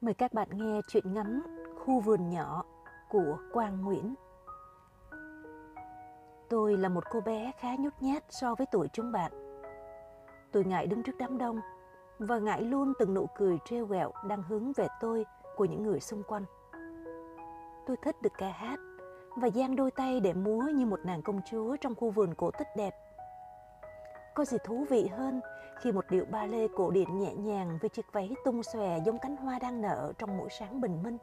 Mời các bạn nghe chuyện ngắn Khu vườn nhỏ của Quang Nguyễn. Tôi là một cô bé khá nhút nhát so với tuổi chúng bạn. Tôi ngại đứng trước đám đông và ngại luôn từng nụ cười trêu ghẹo đang hướng về tôi của những người xung quanh. Tôi thích được ca hát và giang đôi tay để múa như một nàng công chúa trong khu vườn cổ tích đẹp. Có gì thú vị hơn khi một điệu ba lê cổ điển nhẹ nhàng với chiếc váy tung xòe giống cánh hoa đang nở trong mỗi sáng bình minh.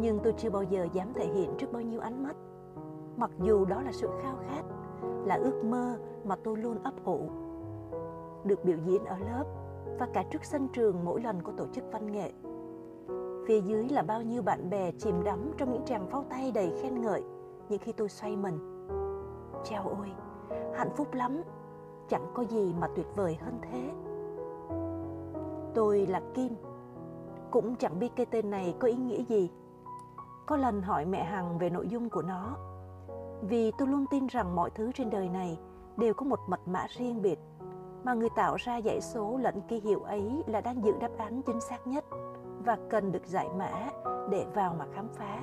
Nhưng tôi chưa bao giờ dám thể hiện trước bao nhiêu ánh mắt, mặc dù đó là sự khao khát, là ước mơ mà tôi luôn ấp ủ. Được biểu diễn ở lớp và cả trước sân trường mỗi lần có tổ chức văn nghệ. Phía dưới là bao nhiêu bạn bè chìm đắm trong những tràng pháo tay đầy khen ngợi những khi tôi xoay mình. Chào ôi, hạnh phúc lắm chẳng có gì mà tuyệt vời hơn thế. Tôi là kim. Cũng chẳng biết cái tên này có ý nghĩa gì. Có lần hỏi mẹ hằng về nội dung của nó. Vì tôi luôn tin rằng mọi thứ trên đời này đều có một mật mã riêng biệt, mà người tạo ra dãy số lẫn ký hiệu ấy là đang giữ đáp án chính xác nhất và cần được giải mã để vào mà khám phá.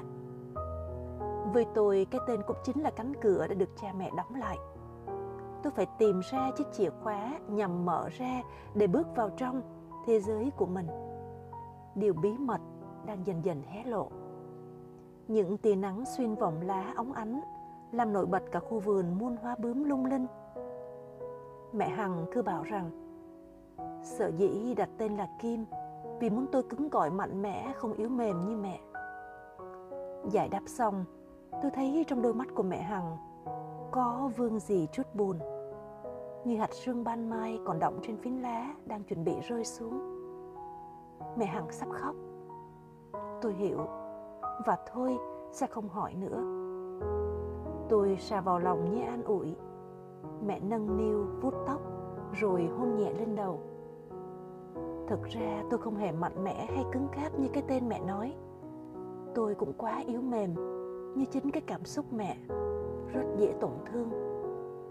Với tôi, cái tên cũng chính là cánh cửa đã được cha mẹ đóng lại tôi phải tìm ra chiếc chìa khóa nhằm mở ra để bước vào trong thế giới của mình. Điều bí mật đang dần dần hé lộ. Những tia nắng xuyên vòng lá óng ánh làm nổi bật cả khu vườn muôn hoa bướm lung linh. Mẹ hằng cứ bảo rằng sợ dĩ đặt tên là kim vì muốn tôi cứng cỏi mạnh mẽ, không yếu mềm như mẹ. Giải đáp xong, tôi thấy trong đôi mắt của mẹ hằng có vương gì chút buồn. Như hạt sương ban mai còn đọng trên phiến lá đang chuẩn bị rơi xuống. Mẹ hằng sắp khóc. Tôi hiểu, và thôi, sẽ không hỏi nữa. Tôi xà vào lòng như an ủi. Mẹ nâng niu, vuốt tóc, rồi hôn nhẹ lên đầu. Thực ra tôi không hề mạnh mẽ hay cứng cáp như cái tên mẹ nói. Tôi cũng quá yếu mềm, như chính cái cảm xúc mẹ rất dễ tổn thương,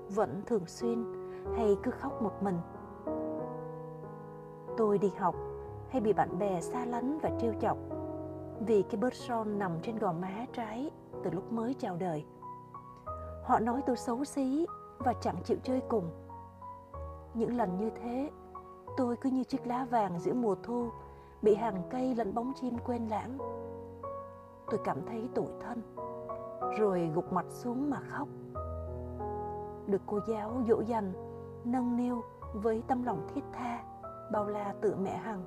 vẫn thường xuyên hay cứ khóc một mình. Tôi đi học hay bị bạn bè xa lánh và trêu chọc vì cái bớt son nằm trên gò má trái từ lúc mới chào đời. Họ nói tôi xấu xí và chẳng chịu chơi cùng. Những lần như thế, tôi cứ như chiếc lá vàng giữa mùa thu bị hàng cây lẫn bóng chim quên lãng. Tôi cảm thấy tủi thân rồi gục mặt xuống mà khóc. Được cô giáo dỗ dành, nâng niu với tâm lòng thiết tha, bao la tự mẹ hằng.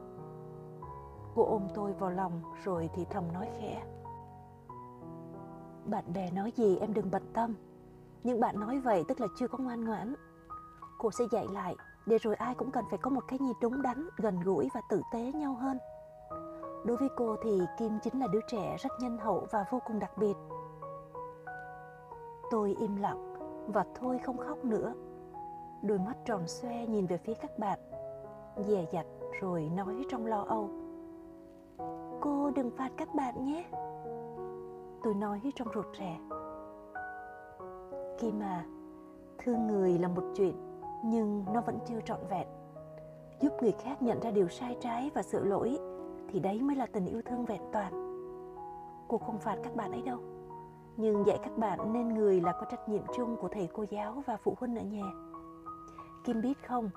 Cô ôm tôi vào lòng rồi thì thầm nói khẽ. Bạn bè nói gì em đừng bận tâm. Nhưng bạn nói vậy tức là chưa có ngoan ngoãn. Cô sẽ dạy lại, để rồi ai cũng cần phải có một cái nhìn đúng đắn, gần gũi và tử tế nhau hơn. Đối với cô thì kim chính là đứa trẻ rất nhân hậu và vô cùng đặc biệt tôi im lặng và thôi không khóc nữa. Đôi mắt tròn xoe nhìn về phía các bạn, dè dặt rồi nói trong lo âu. Cô đừng phạt các bạn nhé. Tôi nói trong rụt rè. Khi mà thương người là một chuyện, nhưng nó vẫn chưa trọn vẹn. Giúp người khác nhận ra điều sai trái và sửa lỗi thì đấy mới là tình yêu thương vẹn toàn. Cô không phạt các bạn ấy đâu nhưng dạy các bạn nên người là có trách nhiệm chung của thầy cô giáo và phụ huynh ở nhà. Kim biết không,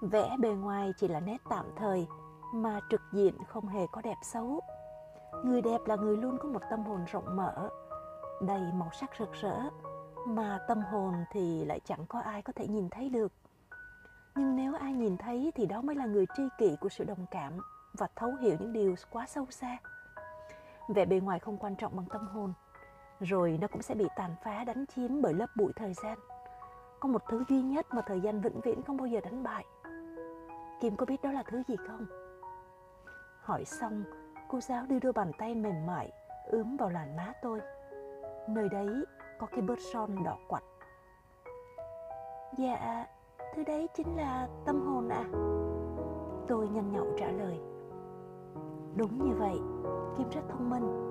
vẽ bề ngoài chỉ là nét tạm thời, mà trực diện không hề có đẹp xấu. Người đẹp là người luôn có một tâm hồn rộng mở, đầy màu sắc rực rỡ, mà tâm hồn thì lại chẳng có ai có thể nhìn thấy được. Nhưng nếu ai nhìn thấy thì đó mới là người tri kỷ của sự đồng cảm và thấu hiểu những điều quá sâu xa. Vẻ bề ngoài không quan trọng bằng tâm hồn rồi nó cũng sẽ bị tàn phá, đánh chiếm bởi lớp bụi thời gian. Có một thứ duy nhất mà thời gian vĩnh viễn không bao giờ đánh bại. Kim có biết đó là thứ gì không? Hỏi xong, cô giáo đưa đôi bàn tay mềm mại, ướm vào làn má tôi. Nơi đấy có cái bớt son đỏ quạch. Dạ thứ đấy chính là tâm hồn à? tôi nhanh nhậu trả lời. Đúng như vậy, kim rất thông minh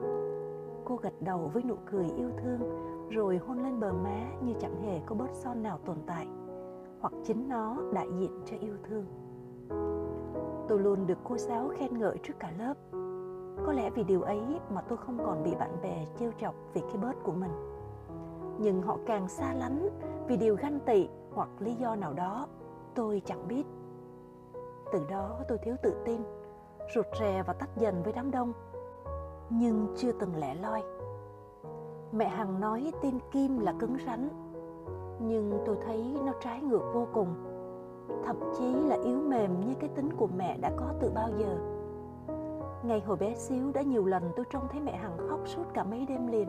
cô gật đầu với nụ cười yêu thương rồi hôn lên bờ má như chẳng hề có bớt son nào tồn tại hoặc chính nó đại diện cho yêu thương tôi luôn được cô giáo khen ngợi trước cả lớp. Có lẽ vì điều ấy mà tôi không còn bị bạn bè trêu chọc vì cái bớt của mình. Nhưng họ càng xa lánh vì điều ganh tị hoặc lý do nào đó, tôi chẳng biết. Từ đó tôi thiếu tự tin, rụt rè và tách dần với đám đông, nhưng chưa từng lẻ loi. Mẹ Hằng nói tin Kim là cứng rắn, nhưng tôi thấy nó trái ngược vô cùng. Thậm chí là yếu mềm như cái tính của mẹ đã có từ bao giờ. Ngày hồi bé xíu đã nhiều lần tôi trông thấy mẹ hằng khóc suốt cả mấy đêm liền.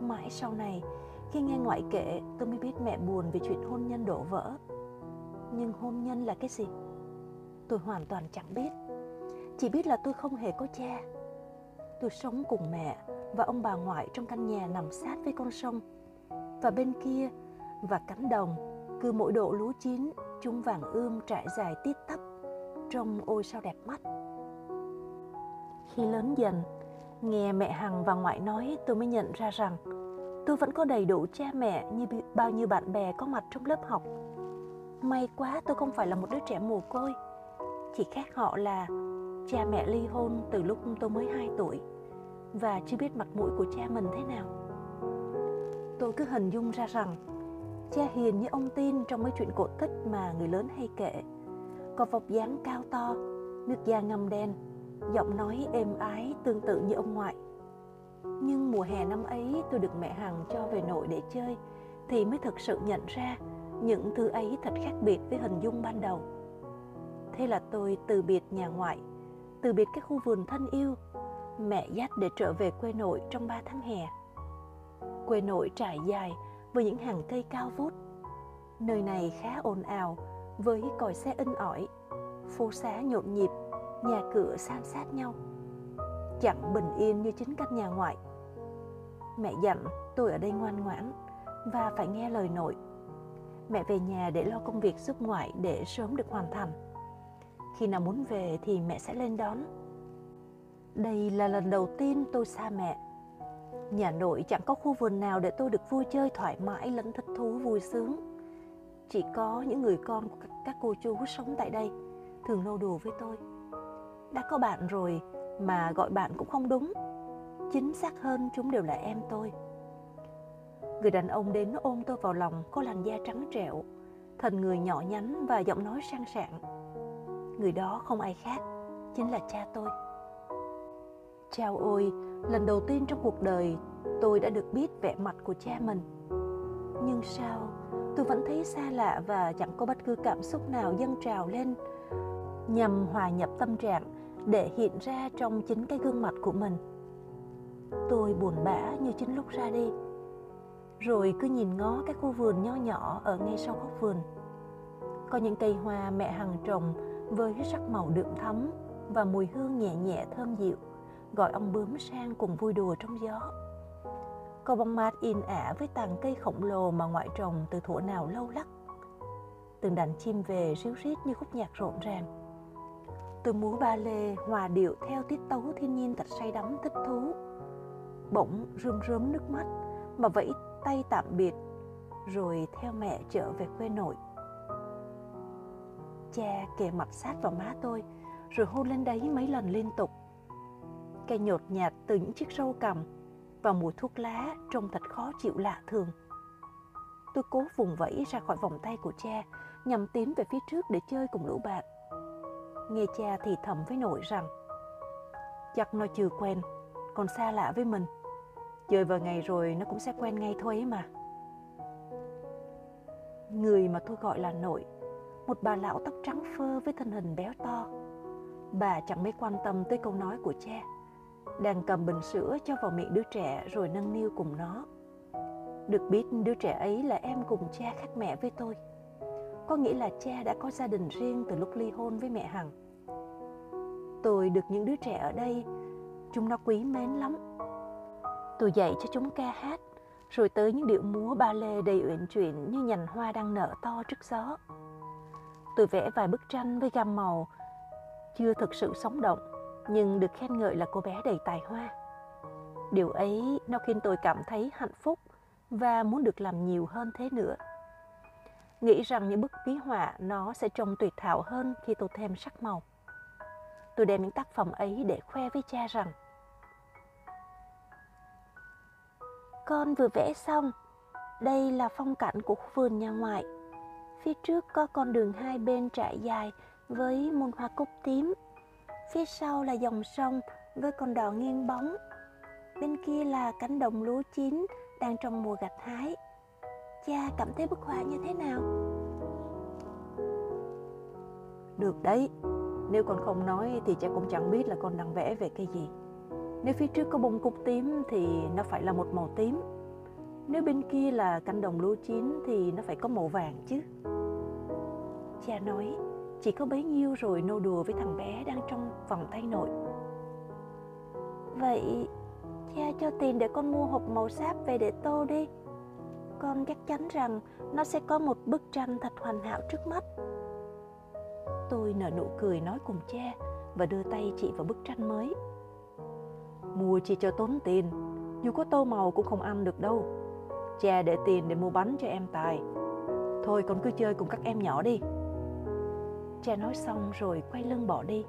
Mãi sau này khi nghe ngoại kể tôi mới biết mẹ buồn vì chuyện hôn nhân đổ vỡ. Nhưng hôn nhân là cái gì? Tôi hoàn toàn chẳng biết. Chỉ biết là tôi không hề có cha tôi sống cùng mẹ và ông bà ngoại trong căn nhà nằm sát với con sông. Và bên kia và cánh đồng, cứ mỗi độ lúa chín, chúng vàng ươm trải dài tít tắp trông ôi sao đẹp mắt. Khi lớn dần, nghe mẹ hằng và ngoại nói, tôi mới nhận ra rằng tôi vẫn có đầy đủ cha mẹ như bao nhiêu bạn bè có mặt trong lớp học. May quá tôi không phải là một đứa trẻ mồ côi, chỉ khác họ là cha mẹ ly hôn từ lúc tôi mới 2 tuổi và chưa biết mặt mũi của cha mình thế nào. Tôi cứ hình dung ra rằng cha hiền như ông tin trong mấy chuyện cổ tích mà người lớn hay kể. Có vóc dáng cao to, nước da ngâm đen, giọng nói êm ái tương tự như ông ngoại. Nhưng mùa hè năm ấy tôi được mẹ hằng cho về nội để chơi thì mới thực sự nhận ra những thứ ấy thật khác biệt với hình dung ban đầu. Thế là tôi từ biệt nhà ngoại từ biệt cái khu vườn thân yêu mẹ dắt để trở về quê nội trong ba tháng hè quê nội trải dài với những hàng cây cao vút. Nơi này khá ồn ào với còi xe in ỏi, phố xá nhộn nhịp, nhà cửa san sát nhau. Chẳng bình yên như chính căn nhà ngoại. Mẹ dặn tôi ở đây ngoan ngoãn và phải nghe lời nội. Mẹ về nhà để lo công việc giúp ngoại để sớm được hoàn thành. Khi nào muốn về thì mẹ sẽ lên đón. Đây là lần đầu tiên tôi xa mẹ Nhà nội chẳng có khu vườn nào để tôi được vui chơi thoải mái lẫn thích thú vui sướng. Chỉ có những người con của các cô chú sống tại đây thường nô đùa với tôi. Đã có bạn rồi mà gọi bạn cũng không đúng. Chính xác hơn chúng đều là em tôi. Người đàn ông đến ôm tôi vào lòng có làn da trắng trẻo, thân người nhỏ nhắn và giọng nói sang sảng. Người đó không ai khác, chính là cha tôi. chao ôi, lần đầu tiên trong cuộc đời tôi đã được biết vẻ mặt của cha mình. Nhưng sao, tôi vẫn thấy xa lạ và chẳng có bất cứ cảm xúc nào dâng trào lên nhằm hòa nhập tâm trạng để hiện ra trong chính cái gương mặt của mình. Tôi buồn bã như chính lúc ra đi. Rồi cứ nhìn ngó cái khu vườn nho nhỏ ở ngay sau góc vườn. Có những cây hoa mẹ hằng trồng với sắc màu đượm thắm và mùi hương nhẹ nhẹ thơm dịu, gọi ông bướm sang cùng vui đùa trong gió. Cầu bóng mát in ả với tàn cây khổng lồ mà ngoại trồng từ thuở nào lâu lắc. Từng đàn chim về ríu rít như khúc nhạc rộn ràng. Tôi múa ba lê, hòa điệu theo tiết tấu thiên nhiên thật say đắm, thích thú. Bỗng rơm rớm nước mắt, mà vẫy tay tạm biệt, rồi theo mẹ trở về quê nội. Cha kề mặt sát vào má tôi rồi hôn lên đấy mấy lần liên tục cây nhột nhạt từ những chiếc râu cầm và mùi thuốc lá trông thật khó chịu lạ thường. Tôi cố vùng vẫy ra khỏi vòng tay của cha nhằm tiến về phía trước để chơi cùng lũ bạn. Nghe cha thì thầm với nội rằng chắc nó chưa quen, còn xa lạ với mình. Chơi vài ngày rồi nó cũng sẽ quen ngay thôi ấy mà. Người mà tôi gọi là nội, một bà lão tóc trắng phơ với thân hình béo to. Bà chẳng mấy quan tâm tới câu nói của cha đang cầm bình sữa cho vào miệng đứa trẻ rồi nâng niu cùng nó. Được biết đứa trẻ ấy là em cùng cha khác mẹ với tôi. Có nghĩa là cha đã có gia đình riêng từ lúc ly hôn với mẹ Hằng. Tôi được những đứa trẻ ở đây, chúng nó quý mến lắm. Tôi dạy cho chúng ca hát, rồi tới những điệu múa ba lê đầy uyển chuyển như nhành hoa đang nở to trước gió. Tôi vẽ vài bức tranh với gam màu chưa thực sự sống động, nhưng được khen ngợi là cô bé đầy tài hoa. Điều ấy nó khiến tôi cảm thấy hạnh phúc và muốn được làm nhiều hơn thế nữa. Nghĩ rằng những bức ký họa nó sẽ trông tuyệt thảo hơn khi tôi thêm sắc màu. tôi đem những tác phẩm ấy để khoe với cha rằng, con vừa vẽ xong, đây là phong cảnh của khu vườn nhà ngoại phía trước có con đường hai bên trải dài với muôn hoa cúc tím. Phía sau là dòng sông với con đò nghiêng bóng. Bên kia là cánh đồng lúa chín đang trong mùa gặt hái. Cha cảm thấy bức họa như thế nào? Được đấy. Nếu con không nói thì cha cũng chẳng biết là con đang vẽ về cái gì. Nếu phía trước có bông cúc tím thì nó phải là một màu tím nếu bên kia là cánh đồng lúa chín thì nó phải có màu vàng chứ. Cha nói, chỉ có bấy nhiêu rồi nô đùa với thằng bé đang trong vòng tay nội. Vậy cha cho tiền để con mua hộp màu sáp về để tô đi. Con chắc chắn rằng nó sẽ có một bức tranh thật hoàn hảo trước mắt. Tôi nở nụ cười nói cùng cha và đưa tay chị vào bức tranh mới. Mua chỉ cho tốn tiền, dù có tô màu cũng không ăn được đâu cha để tiền để mua bánh cho em tài. Thôi, con cứ chơi cùng các em nhỏ đi. Cha nói xong rồi quay lưng bỏ đi.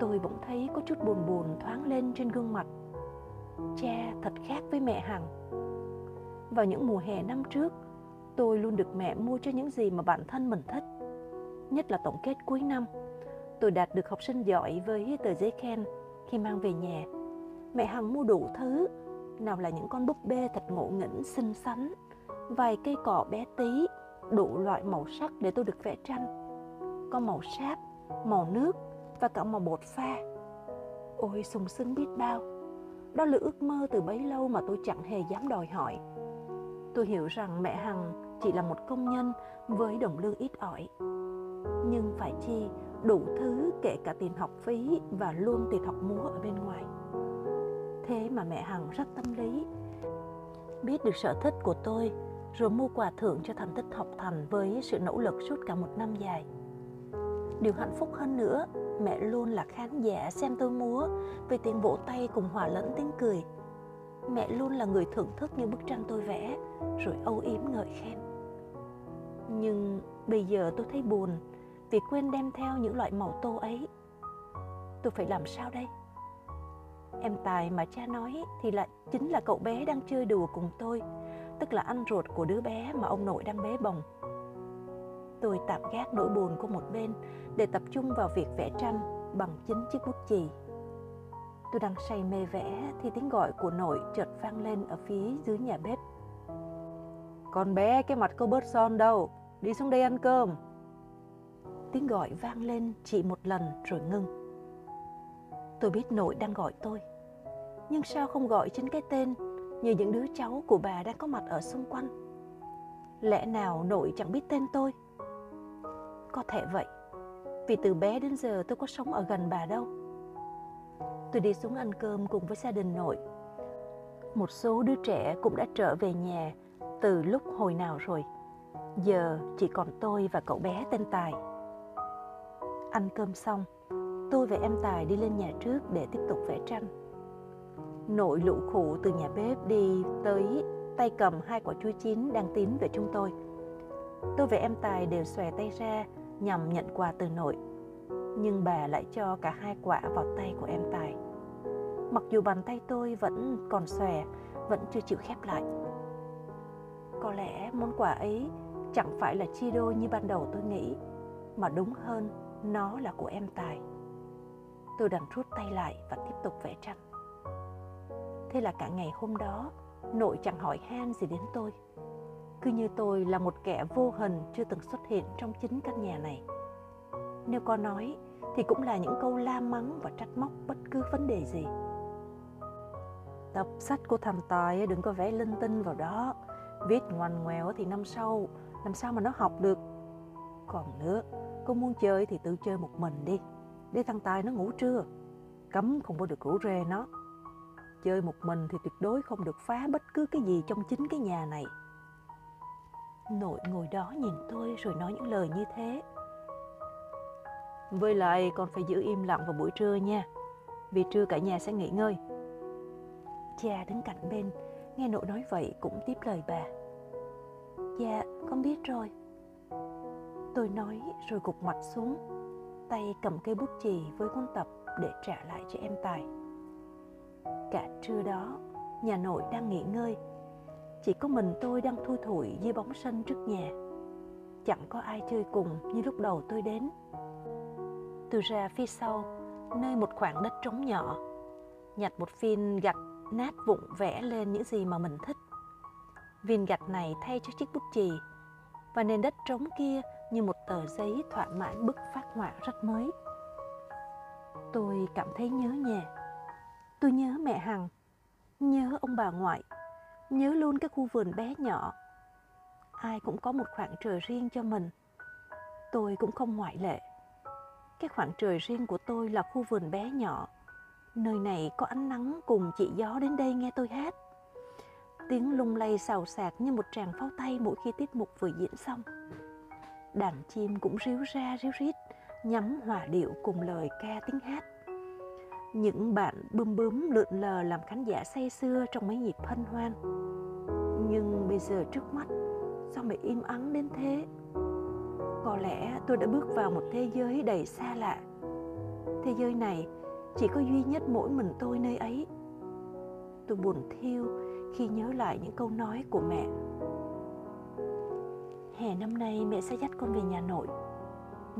Tôi bỗng thấy có chút buồn buồn thoáng lên trên gương mặt. Cha thật khác với mẹ hằng. Vào những mùa hè năm trước, tôi luôn được mẹ mua cho những gì mà bản thân mình thích, nhất là tổng kết cuối năm. Tôi đạt được học sinh giỏi với tờ giấy khen khi mang về nhà. Mẹ hằng mua đủ thứ nào là những con búp bê thật ngộ nghĩnh, xinh xắn, vài cây cỏ bé tí, đủ loại màu sắc để tôi được vẽ tranh. Có màu sáp, màu nước và cả màu bột pha. Ôi, sung sướng biết bao. Đó là ước mơ từ bấy lâu mà tôi chẳng hề dám đòi hỏi. Tôi hiểu rằng mẹ hằng chỉ là một công nhân với đồng lương ít ỏi. Nhưng phải chi, đủ thứ kể cả tiền học phí và luôn tiền học múa ở bên ngoài thế mà mẹ hằng rất tâm lý. Biết được sở thích của tôi, rồi mua quà thưởng cho thành tích học thành với sự nỗ lực suốt cả một năm dài. Điều hạnh phúc hơn nữa, mẹ luôn là khán giả xem tôi múa, vì tiếng vỗ tay cùng hòa lẫn tiếng cười. Mẹ luôn là người thưởng thức những bức tranh tôi vẽ, rồi âu yếm ngợi khen. Nhưng bây giờ tôi thấy buồn vì quên đem theo những loại màu tô ấy. Tôi phải làm sao đây? Em tài mà cha nói thì lại chính là cậu bé đang chơi đùa cùng tôi. Tức là anh ruột của đứa bé mà ông nội đang bế bồng. Tôi tạm gác nỗi buồn của một bên để tập trung vào việc vẽ tranh bằng chính chiếc bút chì. Tôi đang say mê vẽ thì tiếng gọi của nội chợt vang lên ở phía dưới nhà bếp. Con bé cái mặt cô bớt son đâu. Đi xuống đây ăn cơm. Tiếng gọi vang lên chỉ một lần rồi ngưng tôi biết nội đang gọi tôi. Nhưng sao không gọi chính cái tên như những đứa cháu của bà đang có mặt ở xung quanh? Lẽ nào nội chẳng biết tên tôi? Có thể vậy, vì từ bé đến giờ tôi có sống ở gần bà đâu. Tôi đi xuống ăn cơm cùng với gia đình nội. Một số đứa trẻ cũng đã trở về nhà từ lúc hồi nào rồi. Giờ chỉ còn tôi và cậu bé tên tài. Ăn cơm xong tôi và em tài đi lên nhà trước để tiếp tục vẽ tranh. Nội lũ khụ từ nhà bếp đi tới tay cầm hai quả chuối chín đang tiến về chúng tôi. Tôi và em tài đều xòe tay ra nhằm nhận quà từ nội, nhưng bà lại cho cả hai quả vào tay của em tài. Mặc dù bàn tay tôi vẫn còn xòe, vẫn chưa chịu khép lại. Có lẽ món quà ấy chẳng phải là chi đôi như ban đầu tôi nghĩ, mà đúng hơn nó là của em tài tôi đành rút tay lại và tiếp tục vẽ tranh. Thế là cả ngày hôm đó, nội chẳng hỏi han gì đến tôi. Cứ như tôi là một kẻ vô hình chưa từng xuất hiện trong chính căn nhà này. Nếu có nói, thì cũng là những câu la mắng và trách móc bất cứ vấn đề gì. Tập sách của thằng tài đừng có vẽ linh tinh vào đó. Viết ngoằn ngoèo thì năm sau, làm sao mà nó học được? Còn nữa cô muốn chơi thì tự chơi một mình đi để thằng tài nó ngủ trưa, cấm không có được rủ rê nó. Chơi một mình thì tuyệt đối không được phá bất cứ cái gì trong chính cái nhà này. Nội ngồi đó nhìn tôi rồi nói những lời như thế. Với lại con phải giữ im lặng vào buổi trưa nha, vì trưa cả nhà sẽ nghỉ ngơi. Cha đứng cạnh bên, nghe nội nói vậy cũng tiếp lời bà. Dạ con biết rồi. Tôi nói rồi gục mặt xuống tay cầm cây bút chì với cuốn tập để trả lại cho em Tài. Cả trưa đó, nhà nội đang nghỉ ngơi. Chỉ có mình tôi đang thui thủi dưới bóng sân trước nhà. Chẳng có ai chơi cùng như lúc đầu tôi đến. Tôi ra phía sau, nơi một khoảng đất trống nhỏ, nhặt một viên gạch nát vụn vẽ lên những gì mà mình thích. Viên gạch này thay cho chiếc bút chì và nền đất trống kia như một tờ giấy thỏa mãn bức phát họa rất mới. Tôi cảm thấy nhớ nhà. Tôi nhớ mẹ Hằng, nhớ ông bà ngoại, nhớ luôn cái khu vườn bé nhỏ. Ai cũng có một khoảng trời riêng cho mình. Tôi cũng không ngoại lệ. Cái khoảng trời riêng của tôi là khu vườn bé nhỏ. Nơi này có ánh nắng cùng chị gió đến đây nghe tôi hát. Tiếng lung lay xào xạc như một tràng pháo tay mỗi khi tiết mục vừa diễn xong. Đàn chim cũng ríu ra ríu rít, nhắm hòa điệu cùng lời ca tiếng hát. Những bạn bướm bướm lượn lờ làm khán giả say sưa trong mấy nhịp hân hoan. Nhưng bây giờ trước mắt, sao mày im ắng đến thế? Có lẽ tôi đã bước vào một thế giới đầy xa lạ. Thế giới này chỉ có duy nhất mỗi mình tôi nơi ấy. Tôi buồn thiêu khi nhớ lại những câu nói của mẹ. Hè năm nay mẹ sẽ dắt con về nhà nội.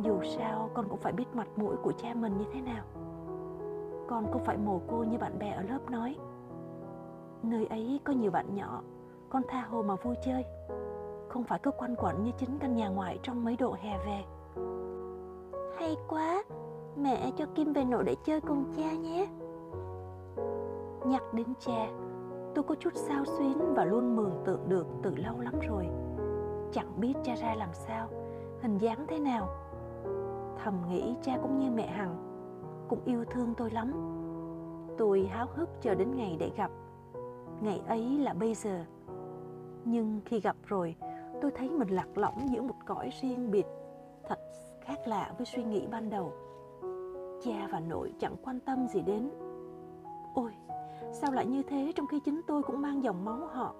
Dù sao con cũng phải biết mặt mũi của cha mình như thế nào. Con không phải mồ côi như bạn bè ở lớp nói. Nơi ấy có nhiều bạn nhỏ, con tha hồ mà vui chơi. Không phải cứ quanh quẩn như chính căn nhà ngoại trong mấy độ hè về. Hay quá, mẹ cho Kim về nội để chơi cùng cha nhé. Nhắc đến cha, tôi có chút sao xuyến và luôn mường tượng được từ lâu lắm rồi. Chẳng biết cha ra làm sao, hình dáng thế nào. Thầm nghĩ cha cũng như mẹ Hằng, cũng yêu thương tôi lắm. Tôi háo hức chờ đến ngày để gặp. Ngày ấy là bây giờ. Nhưng khi gặp rồi, tôi thấy mình lạc lõng giữa một cõi riêng biệt, thật khác lạ với suy nghĩ ban đầu. Cha và nội chẳng quan tâm gì đến. Ôi, sao lại như thế trong khi chính tôi cũng mang dòng máu họ?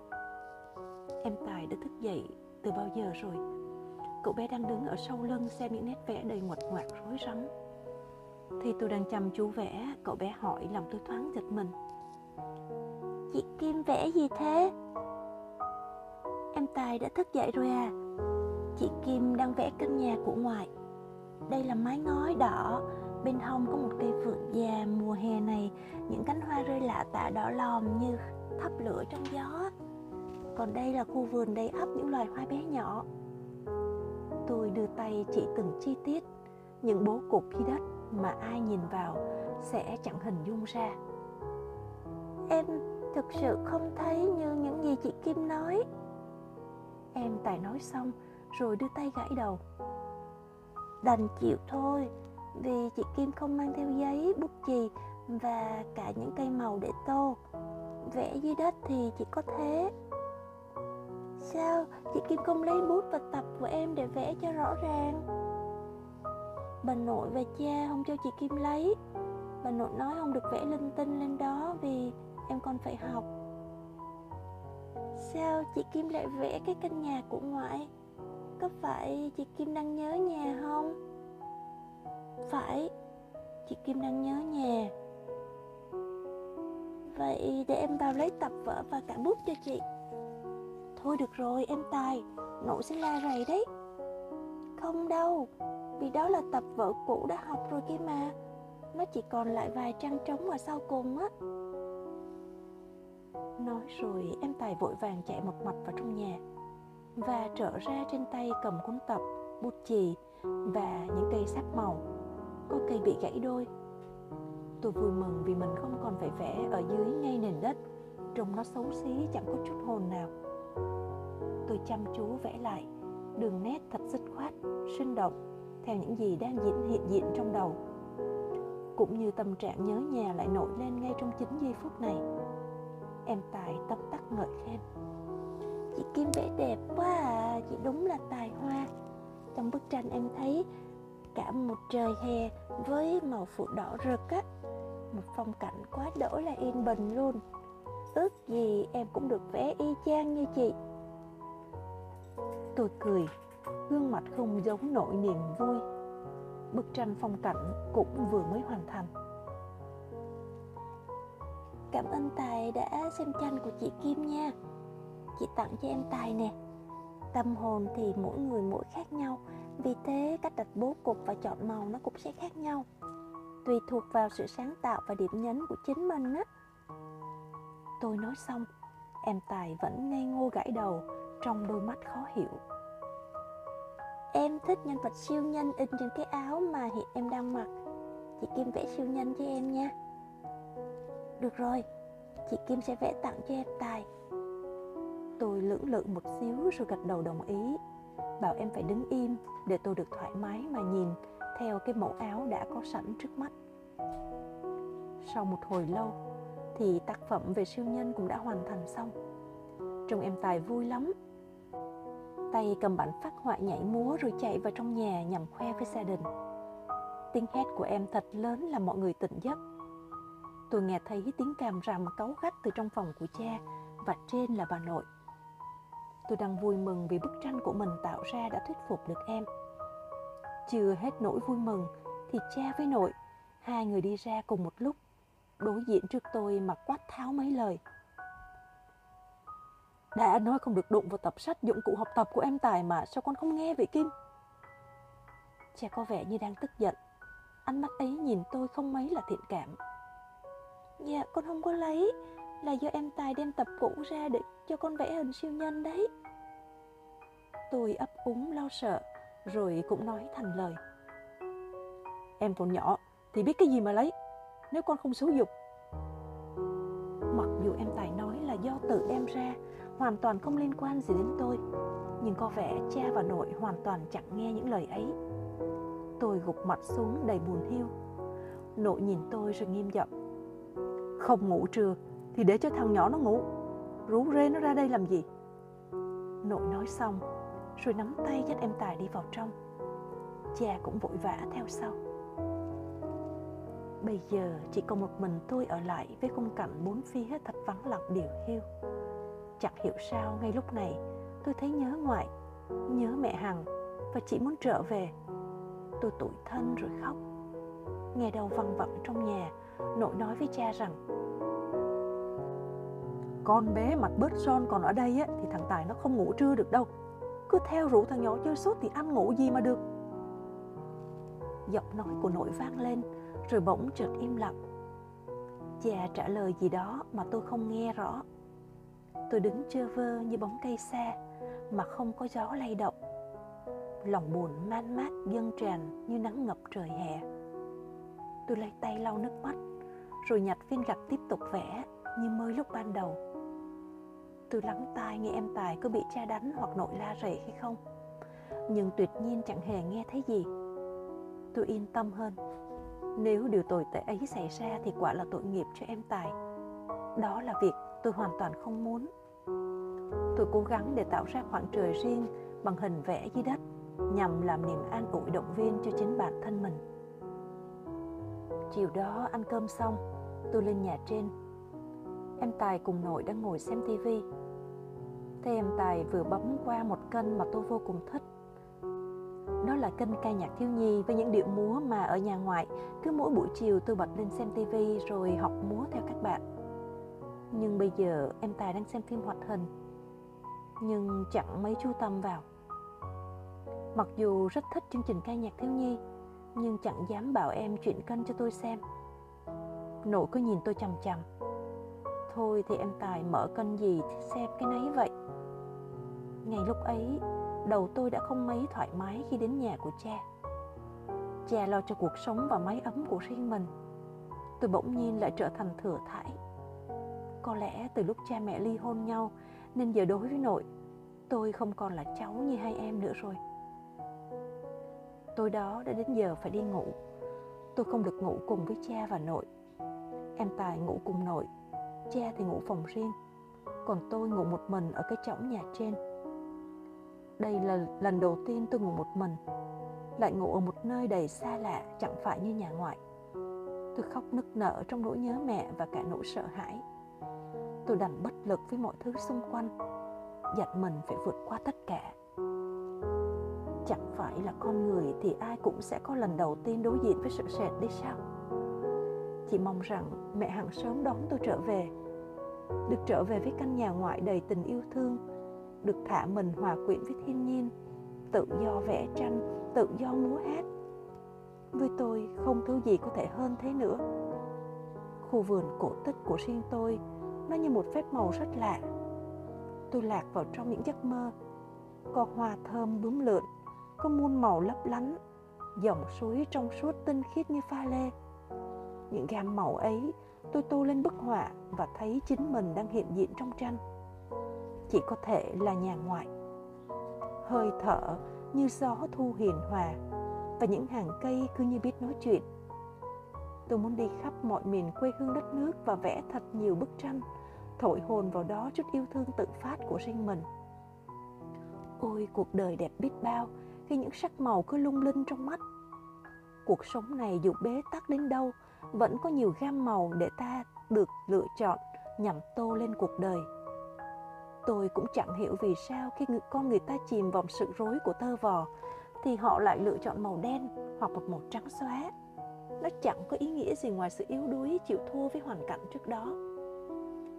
Em Tài đã thức dậy từ bao giờ rồi? Cậu bé đang đứng ở sau lưng xem những nét vẽ đầy ngoặt ngoạc rối rắm. Thì tôi đang chăm chú vẽ, cậu bé hỏi làm tôi thoáng giật mình. Chị Kim vẽ gì thế? Em Tài đã thức dậy rồi à? Chị Kim đang vẽ căn nhà của ngoại. Đây là mái ngói đỏ, bên hông có một cây phượng già mùa hè này, những cánh hoa rơi lạ tả đỏ lòm như thắp lửa trong gió. Còn đây là khu vườn đầy ắp những loài hoa bé nhỏ. Tôi đưa tay chỉ từng chi tiết, những bố cục dưới đất mà ai nhìn vào sẽ chẳng hình dung ra. Em thực sự không thấy như những gì chị Kim nói. Em tài nói xong rồi đưa tay gãi đầu. Đành chịu thôi, vì chị Kim không mang theo giấy, bút chì và cả những cây màu để tô. Vẽ dưới đất thì chỉ có thế. Sao chị Kim không lấy bút và tập của em để vẽ cho rõ ràng? Bà nội và cha không cho chị Kim lấy. Bà nội nói không được vẽ linh tinh lên đó vì em còn phải học. Sao chị Kim lại vẽ cái căn nhà của ngoại? Có phải chị Kim đang nhớ nhà không? Phải, chị Kim đang nhớ nhà. Vậy để em vào lấy tập vở và cả bút cho chị. Thôi được rồi em Tài, nội sẽ la rầy đấy. Không đâu, vì đó là tập vở cũ đã học rồi kia mà. Nó chỉ còn lại vài trang trống ở sau cùng á. Nói rồi em Tài vội vàng chạy một mạch vào trong nhà và trở ra trên tay cầm cuốn tập, bút chì và những cây sáp màu. Có cây bị gãy đôi. Tôi vui mừng vì mình không còn phải vẽ ở dưới ngay nền đất, trông nó xấu xí chẳng có chút hồn nào. Tôi chăm chú vẽ lại, đường nét thật dứt khoát, sinh động, theo những gì đang diễn hiện diện trong đầu. Cũng như tâm trạng nhớ nhà lại nổi lên ngay trong chính giây phút này. Em Tài tấm tắc ngợi khen. Chị Kim vẽ đẹp quá à, chị đúng là tài hoa. Trong bức tranh em thấy cả một trời hè với màu phụ đỏ rực á. Một phong cảnh quá đỗi là yên bình luôn. Ước gì em cũng được vẽ y chang như chị. Tôi cười, gương mặt không giống nỗi niềm vui. bức tranh phong cảnh cũng vừa mới hoàn thành. Cảm ơn Tài đã xem tranh của chị Kim nha. Chị tặng cho em Tài nè. Tâm hồn thì mỗi người mỗi khác nhau, vì thế cách đặt bố cục và chọn màu nó cũng sẽ khác nhau. Tùy thuộc vào sự sáng tạo và điểm nhấn của chính mình á. Tôi nói xong, em Tài vẫn ngây ngô gãi đầu, trong đôi mắt khó hiểu. Em thích nhân vật siêu nhân in trên cái áo mà hiện em đang mặc. Chị Kim vẽ siêu nhân cho em nha. Được rồi, chị Kim sẽ vẽ tặng cho em Tài. Tôi lưỡng lự một xíu rồi gật đầu đồng ý. Bảo em phải đứng im để tôi được thoải mái mà nhìn theo cái mẫu áo đã có sẵn trước mắt. Sau một hồi lâu thì tác phẩm về siêu nhân cũng đã hoàn thành xong. Trông em Tài vui lắm. Tay cầm bản phát họa nhảy múa rồi chạy vào trong nhà nhằm khoe với gia đình. Tiếng hét của em thật lớn làm mọi người tỉnh giấc. Tôi nghe thấy tiếng càm ràm cáu gắt từ trong phòng của cha và trên là bà nội. Tôi đang vui mừng vì bức tranh của mình tạo ra đã thuyết phục được em. Chưa hết nỗi vui mừng thì cha với nội, hai người đi ra cùng một lúc, đối diện trước tôi mà quát tháo mấy lời. Đã nói không được đụng vào tập sách dụng cụ học tập của em Tài mà sao con không nghe vậy Kim? trẻ có vẻ như đang tức giận. Ánh mắt ấy nhìn tôi không mấy là thiện cảm. Dạ con không có lấy Là do em Tài đem tập cũ ra để cho con vẽ hình siêu nhân đấy Tôi ấp úng lo sợ, Rồi cũng nói thành lời Em còn nhỏ, thì biết cái gì mà lấy, Nếu con không xúi dục Mặc dù em Tài nói là do tự đem ra Hoàn toàn không liên quan gì đến tôi Nhưng có vẻ cha và nội hoàn toàn chẳng nghe những lời ấy Tôi gục mặt xuống đầy buồn hiu Nội nhìn tôi rồi nghiêm giọng không ngủ trưa, thì để cho thằng nhỏ nó ngủ. Rú rê nó ra đây làm gì? Nội nói xong, rồi nắm tay dắt em Tài đi vào trong. Cha cũng vội vã theo sau. Bây giờ chỉ còn một mình tôi ở lại với khung cảnh bốn phía thật vắng lặng điều hiu. Chẳng hiểu sao ngay lúc này tôi thấy nhớ ngoại, nhớ mẹ Hằng và chỉ muốn trở về. Tôi tủi thân rồi khóc. Nghe đầu văng vẳng trong nhà, nội nói với cha rằng con bé mặt bớt son còn ở đây á, thì thằng Tài nó không ngủ trưa được đâu. Cứ theo rủ thằng nhỏ chơi suốt thì ăn ngủ gì mà được. Giọng nói của nội vang lên rồi bỗng chợt im lặng. Cha trả lời gì đó mà tôi không nghe rõ. Tôi đứng chơ vơ như bóng cây xa, mà không có gió lay động. Lòng buồn man mát dâng tràn như nắng ngập trời hè. Tôi lấy tay lau nước mắt, rồi nhặt viên gạch tiếp tục vẽ như mới lúc ban đầu. Tôi lắng tai nghe em Tài có bị cha đánh hoặc nội la rầy hay không. Nhưng tuyệt nhiên chẳng hề nghe thấy gì. Tôi yên tâm hơn. Nếu điều tồi tệ ấy xảy ra thì quả là tội nghiệp cho em Tài. Đó là việc tôi hoàn toàn không muốn. Tôi cố gắng để tạo ra khoảng trời riêng bằng hình vẽ dưới đất nhằm làm niềm an ủi động viên cho chính bản thân mình. Chiều đó ăn cơm xong, tôi lên nhà trên Em Tài cùng nội đang ngồi xem tivi. Thế em Tài vừa bấm qua một kênh mà tôi vô cùng thích. Đó là kênh ca nhạc thiếu nhi với những điệu múa mà ở nhà ngoại cứ mỗi buổi chiều tôi bật lên xem tivi rồi học múa theo các bạn. Nhưng bây giờ em Tài đang xem phim hoạt hình nhưng chẳng mấy chú tâm vào. Mặc dù rất thích chương trình ca nhạc thiếu nhi nhưng chẳng dám bảo em chuyển kênh cho tôi xem. Nội cứ nhìn tôi chằm chằm thôi thì em Tài mở kênh gì thì xem cái nấy vậy. Ngày lúc ấy, đầu tôi đã không mấy thoải mái khi đến nhà của cha. Cha lo cho cuộc sống và mái ấm của riêng mình. Tôi bỗng nhiên lại trở thành thừa thải. Có lẽ từ lúc cha mẹ ly hôn nhau nên giờ đối với nội, tôi không còn là cháu như hai em nữa rồi. Tôi đó đã đến giờ phải đi ngủ. Tôi không được ngủ cùng với cha và nội. Em Tài ngủ cùng nội cha thì ngủ phòng riêng còn tôi ngủ một mình ở cái chõng nhà trên đây là lần đầu tiên tôi ngủ một mình lại ngủ ở một nơi đầy xa lạ chẳng phải như nhà ngoại tôi khóc nức nở trong nỗi nhớ mẹ và cả nỗi sợ hãi tôi đành bất lực với mọi thứ xung quanh dặn mình phải vượt qua tất cả chẳng phải là con người thì ai cũng sẽ có lần đầu tiên đối diện với sự sệt đi sao? Chỉ mong rằng mẹ hàng sớm đón tôi trở về. Được trở về với căn nhà ngoại đầy tình yêu thương, được thả mình hòa quyện với thiên nhiên, tự do vẽ tranh, tự do múa hát. Với tôi không thứ gì có thể hơn thế nữa. Khu vườn cổ tích của riêng tôi, nó như một phép màu rất lạ. Tôi lạc vào trong những giấc mơ, có hoa thơm bướm lượn, có muôn màu lấp lánh, dòng suối trong suốt tinh khiết như pha lê. Những gam màu ấy tôi tô lên bức họa và thấy chính mình đang hiện diện trong tranh. Chỉ có thể là nhà ngoại. Hơi thở như gió thu hiền hòa và những hàng cây cứ như biết nói chuyện. Tôi muốn đi khắp mọi miền quê hương đất nước và vẽ thật nhiều bức tranh, thổi hồn vào đó chút yêu thương tự phát của riêng mình. Ôi cuộc đời đẹp biết bao khi những sắc màu cứ lung linh trong mắt. Cuộc sống này dù bế tắc đến đâu vẫn có nhiều gam màu để ta được lựa chọn nhằm tô lên cuộc đời. Tôi cũng chẳng hiểu vì sao khi con người ta chìm vào sự rối của tơ vò thì họ lại lựa chọn màu đen hoặc một màu trắng xóa. Nó chẳng có ý nghĩa gì ngoài sự yếu đuối chịu thua với hoàn cảnh trước đó.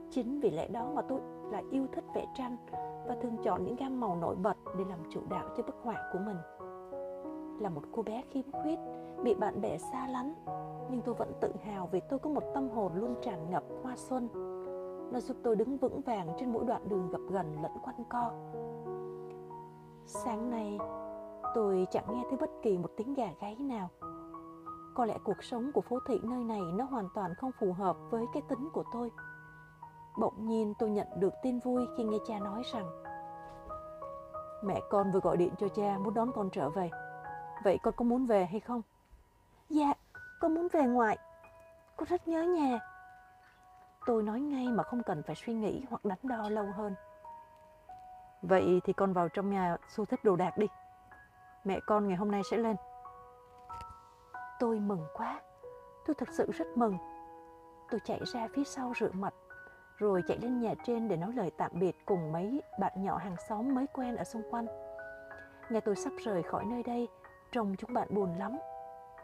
Chính vì lẽ đó mà tôi lại yêu thích vẽ tranh và thường chọn những gam màu nổi bật để làm chủ đạo cho bức họa của mình. Là một cô bé khiếm khuyết, bị bạn bè xa lánh, nhưng tôi vẫn tự hào vì tôi có một tâm hồn luôn tràn ngập hoa xuân. Nó giúp tôi đứng vững vàng trên mỗi đoạn đường gập ghềnh lẫn quanh co. Sáng nay, tôi chẳng nghe thấy bất kỳ một tiếng gà gáy nào. Có lẽ cuộc sống của phố thị nơi này nó hoàn toàn không phù hợp với cái tính của tôi. Bỗng nhiên tôi nhận được tin vui khi nghe cha nói rằng Mẹ con vừa gọi điện cho cha muốn đón con trở về. Vậy con có muốn về hay không? Dạ, con muốn về ngoại. Con rất nhớ nhà. Tôi nói ngay mà không cần phải suy nghĩ hoặc đánh đo lâu hơn. Vậy thì con vào trong nhà xu thích đồ đạc đi. Mẹ con ngày hôm nay sẽ lên. Tôi mừng quá. Tôi thật sự rất mừng. Tôi chạy ra phía sau rửa mặt, rồi chạy lên nhà trên để nói lời tạm biệt cùng mấy bạn nhỏ hàng xóm mới quen ở xung quanh. Nghe tôi sắp rời khỏi nơi đây, trông chúng bạn buồn lắm.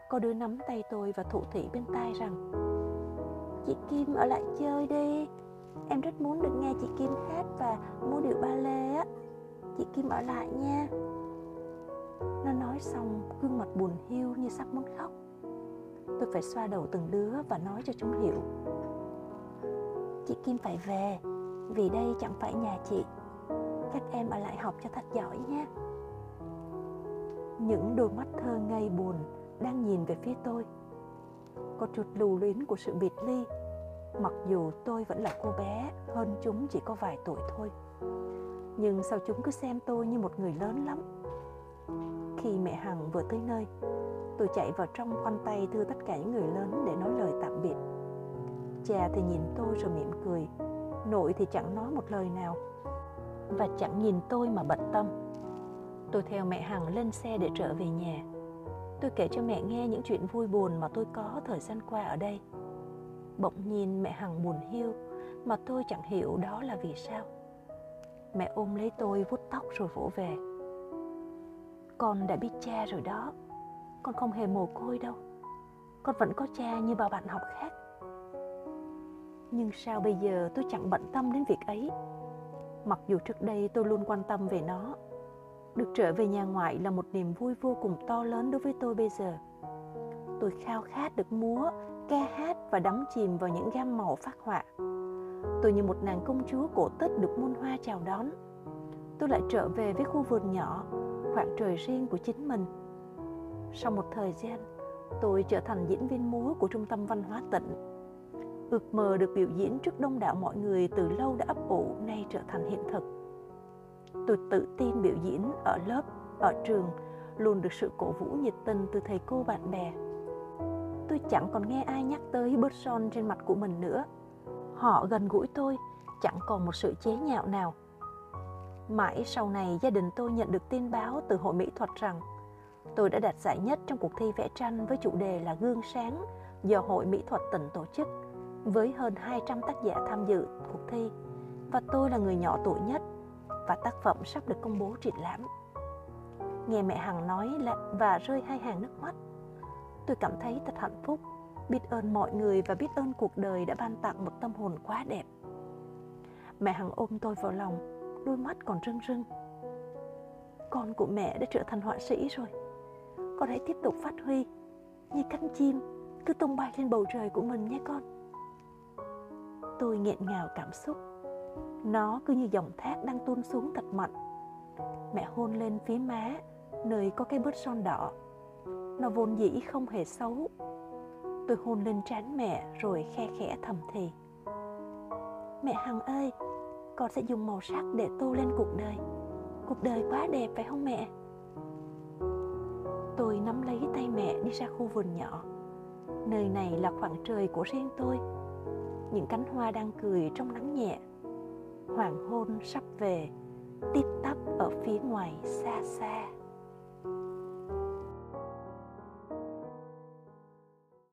Có đứa nắm tay tôi và thủ thị bên tai rằng Chị Kim ở lại chơi đi Em rất muốn được nghe chị Kim hát và mua điệu ba lê á Chị Kim ở lại nha Nó nói xong gương mặt buồn hiu như sắp muốn khóc Tôi phải xoa đầu từng đứa và nói cho chúng hiểu. Chị Kim phải về, Vì đây chẳng phải nhà chị. Các em ở lại học cho thật giỏi nhé. Những đôi mắt thơ ngây buồn đang nhìn về phía tôi. Có chút lưu luyến của sự biệt ly mặc dù tôi vẫn là cô bé hơn chúng chỉ có vài tuổi thôi. Nhưng sao chúng cứ xem tôi như một người lớn lắm? Khi mẹ hằng vừa tới nơi tôi chạy vào trong khoanh tay thưa tất cả những người lớn để nói lời tạm biệt. Cha thì nhìn tôi rồi mỉm cười, nội thì chẳng nói một lời nào. Và chẳng nhìn tôi mà bận tâm. Tôi theo mẹ hằng lên xe để trở về nhà. Tôi kể cho mẹ nghe những chuyện vui buồn mà tôi có thời gian qua ở đây. Bỗng nhìn mẹ hằng buồn hiu, mà tôi chẳng hiểu đó là vì sao. Mẹ ôm lấy tôi vuốt tóc rồi vỗ về. Con đã biết cha rồi đó con không hề mồ côi đâu. Con vẫn có cha như bao bạn học khác. Nhưng sao bây giờ tôi chẳng bận tâm đến việc ấy? Mặc dù trước đây tôi luôn quan tâm về nó, được trở về nhà ngoại là một niềm vui vô cùng to lớn đối với tôi bây giờ. Tôi khao khát được múa, ca hát và đắm chìm vào những gam màu phát họa. Tôi như một nàng công chúa cổ tích được muôn hoa chào đón. Tôi lại trở về với khu vườn nhỏ, khoảng trời riêng của chính mình sau một thời gian, tôi trở thành diễn viên múa của trung tâm văn hóa tỉnh. Ước mơ được biểu diễn trước đông đảo mọi người từ lâu đã ấp ủ, nay trở thành hiện thực. Tôi tự tin biểu diễn ở lớp, ở trường, luôn được sự cổ vũ nhiệt tình từ thầy cô bạn bè. Tôi chẳng còn nghe ai nhắc tới bớt son trên mặt của mình nữa. Họ gần gũi tôi, chẳng còn một sự chế nhạo nào. Mãi sau này, gia đình tôi nhận được tin báo từ hội mỹ thuật rằng tôi đã đạt giải nhất trong cuộc thi vẽ tranh với chủ đề là gương sáng do hội mỹ thuật tỉnh tổ chức với hơn 200 tác giả tham dự cuộc thi và tôi là người nhỏ tuổi nhất và tác phẩm sắp được công bố triển lãm. Nghe mẹ Hằng nói là và rơi hai hàng nước mắt. Tôi cảm thấy thật hạnh phúc, biết ơn mọi người và biết ơn cuộc đời đã ban tặng một tâm hồn quá đẹp. Mẹ Hằng ôm tôi vào lòng, đôi mắt còn rưng rưng. Con của mẹ đã trở thành họa sĩ rồi. Con hãy tiếp tục phát huy như cánh chim cứ tung bay lên bầu trời của mình nhé con. Tôi nghẹn ngào cảm xúc. Nó cứ như dòng thác đang tuôn xuống thật mạnh. Mẹ hôn lên phía má, nơi có cái bớt son đỏ. Nó vốn dĩ không hề xấu. Tôi hôn lên trán mẹ rồi khe khẽ thầm thì. Mẹ Hằng ơi, con sẽ dùng màu sắc để tô lên cuộc đời. Cuộc đời quá đẹp phải không mẹ? Mẹ đi ra khu vườn nhỏ. Nơi này là khoảng trời của riêng tôi. Những cánh hoa đang cười trong nắng nhẹ. Hoàng hôn sắp về, tít tắp ở phía ngoài xa xa.